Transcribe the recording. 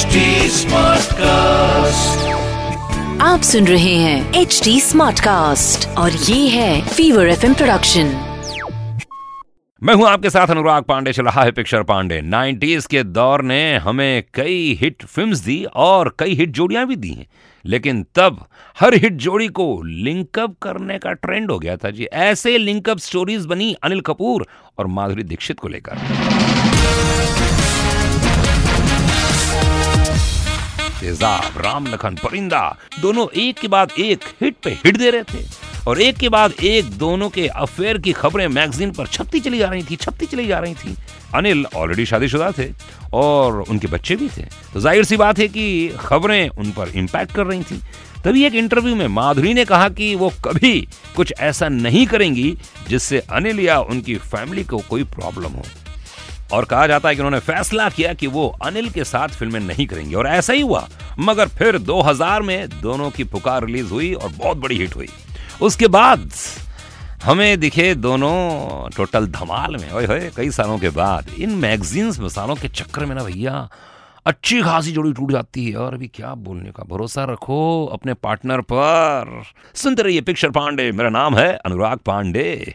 HD Smartcast. आप सुन रहे हैं एच डी स्मार्ट कास्ट और ये है फीवर एफ़ प्रोडक्शन मैं हूँ आपके साथ अनुराग पांडे चल रहा है पिक्चर पांडे। 90s के दौर ने हमें कई हिट फिल्म्स दी और कई हिट जोड़ियाँ भी दी हैं। लेकिन तब हर हिट जोड़ी को लिंकअप करने का ट्रेंड हो गया था जी। ऐसे लिंकअप स्टोरीज बनी अनिल कपूर और माधुरी दीक्षित को लेकर। तेजाब राम लखन परिंदा। दोनों एक के बाद एक हिट पे हिट दे रहे थे। और एक के बाद एक दोनों के अफेयर की खबरें मैगजीन पर छपती चली जा रही थी, छपती चली जा रही थी। अनिल ऑलरेडी शादीशुदा थे और उनके बच्चे भी थे। तो ज़ाहिर सी बात है कि खबरें उन पर इम्पैक्ट कर रही थी। तभी एक इंटरव्यू में माधुरी ने कहा कि वो कभी कुछ ऐसा नहीं करेंगी जिससे अनिल या उनकी फैमिली को कोई प्रॉब्लम हो। और कहा जाता है कि उन्होंने फैसला किया कि वो अनिल के साथ फ़िल्में नहीं करेंगे, और ऐसा ही हुआ। मगर फिर 2000 में दोनों की पुकार रिलीज़ हुई और बहुत बड़ी हिट हुई। उसके बाद हमें दिखे दोनों टोटल धमाल में। ओए होए, कई सालों के बाद। इन मैगजीन्स मसालों के चक्कर में ना भैया, अच्छी खासी जोड़ी टूट जाती है। और अभी क्या बोलने का? भरोसा रखो अपने पार्टनर पर। सुनते रहिए पिक्चर पांडे। मेरा नाम है अनुराग पांडे।